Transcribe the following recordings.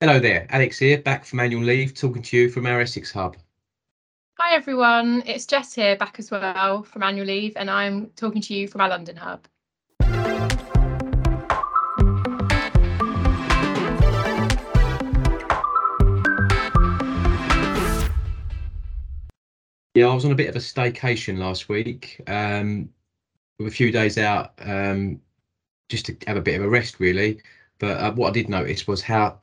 Hello there, Alex here, back from annual leave, talking to you from our Essex hub. Hi everyone, it's Jess here, back as well from annual leave, and I'm talking to you from our London hub. Yeah, I was on a bit of a staycation last week, um, with a few days out, um, just to have a bit of a rest, really. But uh, what I did notice was how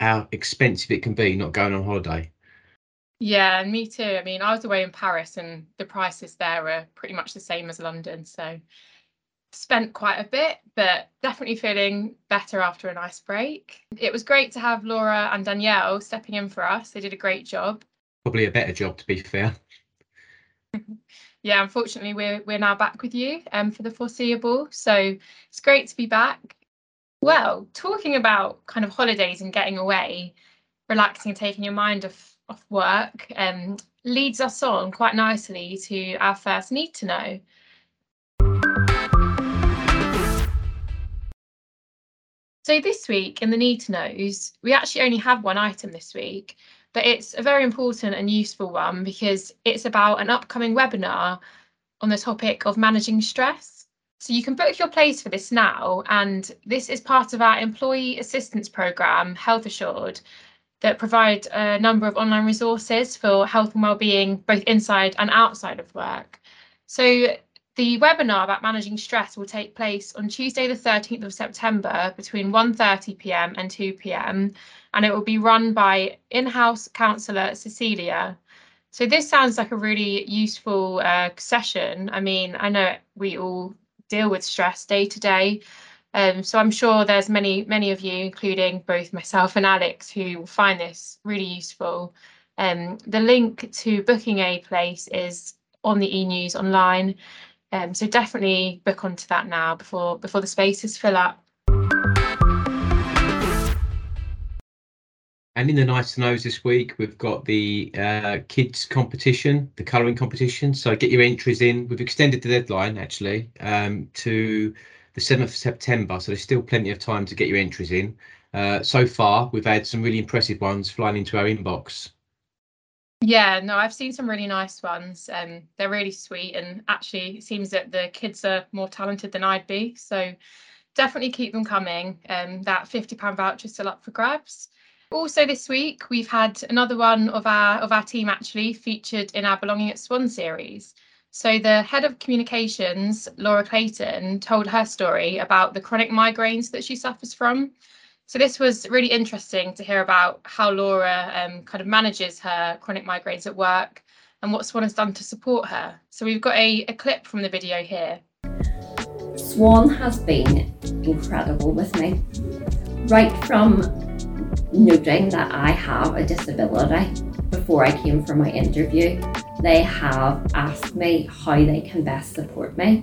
how expensive it can be not going on holiday. Yeah, and me too. I mean, I was away in Paris, and the prices there are pretty much the same as London, so spent quite a bit, but definitely feeling better after a nice break. It was great to have Laura and Danielle stepping in for us. They did a great job. Probably a better job, to be fair. yeah, unfortunately, we're we're now back with you um, for the foreseeable. So it's great to be back. Well, talking about kind of holidays and getting away, relaxing and taking your mind off off work, um, leads us on quite nicely to our first need to know. So this week in the need to knows, we actually only have one item this week, but it's a very important and useful one because it's about an upcoming webinar on the topic of managing stress. So you can book your place for this now, and this is part of our employee assistance program, Health Assured, that provide a number of online resources for health and wellbeing, both inside and outside of work. So the webinar about managing stress will take place on Tuesday, the 13th of September between 1:30 p.m. and 2 p.m. and it will be run by in-house counsellor Cecilia. So this sounds like a really useful uh, session. I mean, I know we all deal with stress day to day. Um, so I'm sure there's many, many of you, including both myself and Alex, who will find this really useful. Um, the link to booking a place is on the e-news online. Um, so definitely book onto that now before before the spaces fill up. And in the nice to knows this week, we've got the uh, kids competition, the colouring competition. So get your entries in. We've extended the deadline actually um, to the 7th of September. So there's still plenty of time to get your entries in. Uh, so far, we've had some really impressive ones flying into our inbox. Yeah, no, I've seen some really nice ones. Um, they're really sweet, and actually, it seems that the kids are more talented than I'd be. So definitely keep them coming. Um, that £50 voucher is still up for grabs. Also this week we've had another one of our of our team actually featured in our Belonging at Swan series. So the head of communications, Laura Clayton, told her story about the chronic migraines that she suffers from. So this was really interesting to hear about how Laura um, kind of manages her chronic migraines at work and what Swan has done to support her. So we've got a, a clip from the video here. Swan has been incredible with me. Right from noting that I have a disability before I came for my interview, they have asked me how they can best support me,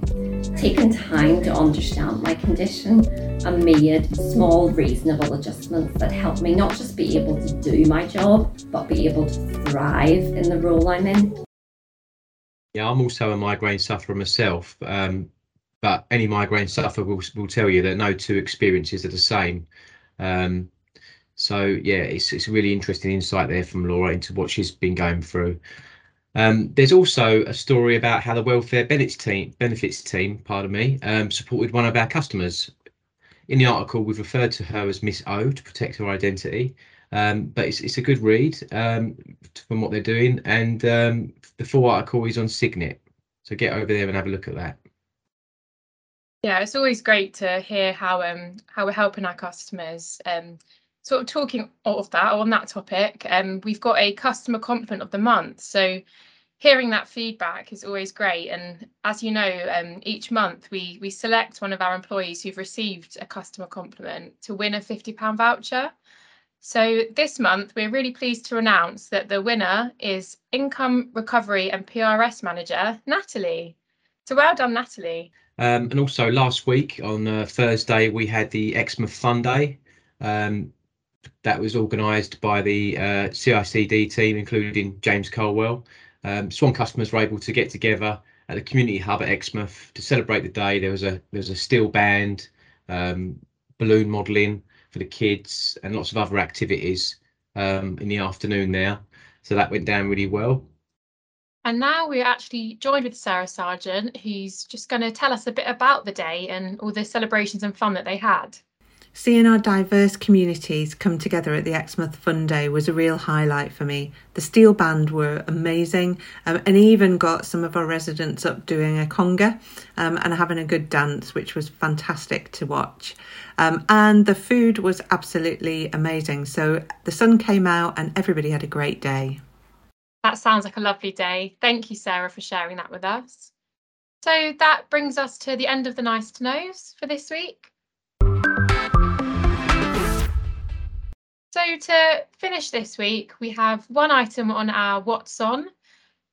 taken time to understand my condition, and made small, reasonable adjustments that help me not just be able to do my job, but be able to thrive in the role I'm in. Yeah, I'm also a migraine sufferer myself, um, but any migraine sufferer will, will tell you that no two experiences are the same. Um, so yeah, it's it's a really interesting insight there from Laura into what she's been going through. Um, there's also a story about how the welfare benefits team, benefits team, pardon me, um, supported one of our customers. In the article, we've referred to her as Miss O to protect her identity, um, but it's, it's a good read um, from what they're doing. And um, the full article is on Signet, so get over there and have a look at that. Yeah, it's always great to hear how um how we're helping our customers. Um, sort of talking of that or on that topic, um, we've got a customer compliment of the month. So hearing that feedback is always great. And as you know, um, each month we we select one of our employees who've received a customer compliment to win a £50 voucher. So this month we're really pleased to announce that the winner is Income Recovery and PRS Manager, Natalie. So well done, Natalie. Um, and also last week on uh, Thursday we had the Exmouth Fun Day. Um, that was organised by the uh, CICD team, including James Colwell. Um, Swan customers were able to get together at the community hub at Exmouth to celebrate the day. There was a there was a steel band, um, balloon modelling, for the kids and lots of other activities um, in the afternoon there. So that went down really well. And now we're actually joined with Sarah Sargent, who's just going to tell us a bit about the day and all the celebrations and fun that they had. Seeing our diverse communities come together at the Exmouth Fun Day was a real highlight for me. The steel band were amazing um, and even got some of our residents up doing a conga um, and having a good dance, which was fantastic to watch. Um, and the food was absolutely amazing. So the sun came out and everybody had a great day. That sounds like a lovely day. Thank you, Sarah, for sharing that with us. So that brings us to the end of the Nice to Knows for this week. So to finish this week, we have one item on our What's On,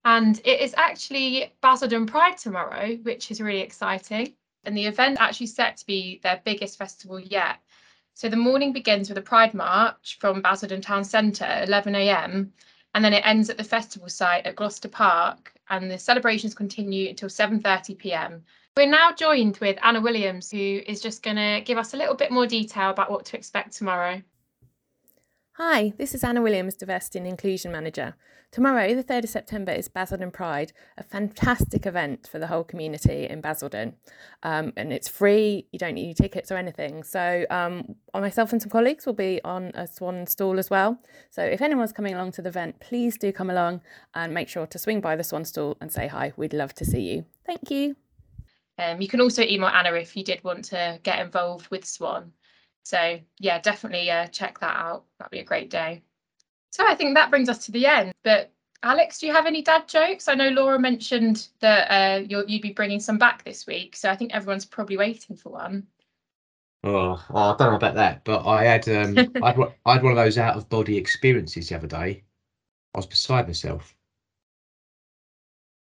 and it is actually Basildon Pride tomorrow, which is really exciting. And the event actually set to be their biggest festival yet. So the morning begins with a Pride March from Basildon Town Centre at 11am, and then it ends at the festival site at Gloucester Park, and the celebrations continue until 7.30pm. We're now joined with Anna Williams, who is just going to give us a little bit more detail about what to expect tomorrow. Hi, this is Anna Williams, Diversity and Inclusion Manager. Tomorrow, the 3rd of September, is Basildon Pride, a fantastic event for the whole community in Basildon. Um, and it's free, you don't need tickets or anything. So, um, myself and some colleagues will be on a swan stall as well. So, if anyone's coming along to the event, please do come along and make sure to swing by the swan stall and say hi. We'd love to see you. Thank you. Um, you can also email Anna if you did want to get involved with Swan. So yeah, definitely uh, check that out. That'd be a great day. So I think that brings us to the end. But Alex, do you have any dad jokes? I know Laura mentioned that uh, you would be bringing some back this week, so I think everyone's probably waiting for one. Oh, oh I don't know about that, but I had um, I had, I had one of those out of body experiences the other day. I was beside myself.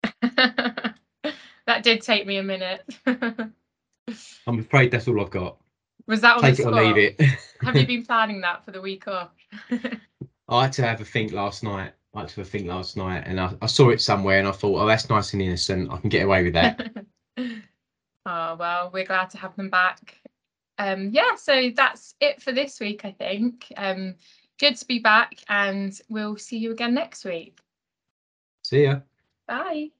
that did take me a minute. I'm afraid that's all I've got. Was that on Take it or leave it. Have you been planning that for the week off? I had to have a think last night. I had to have a think last night, and I, I saw it somewhere, and I thought, oh, that's nice and innocent. I can get away with that. oh well, we're glad to have them back. Um, yeah, so that's it for this week, I think. Um, good to be back, and we'll see you again next week. See ya. Bye.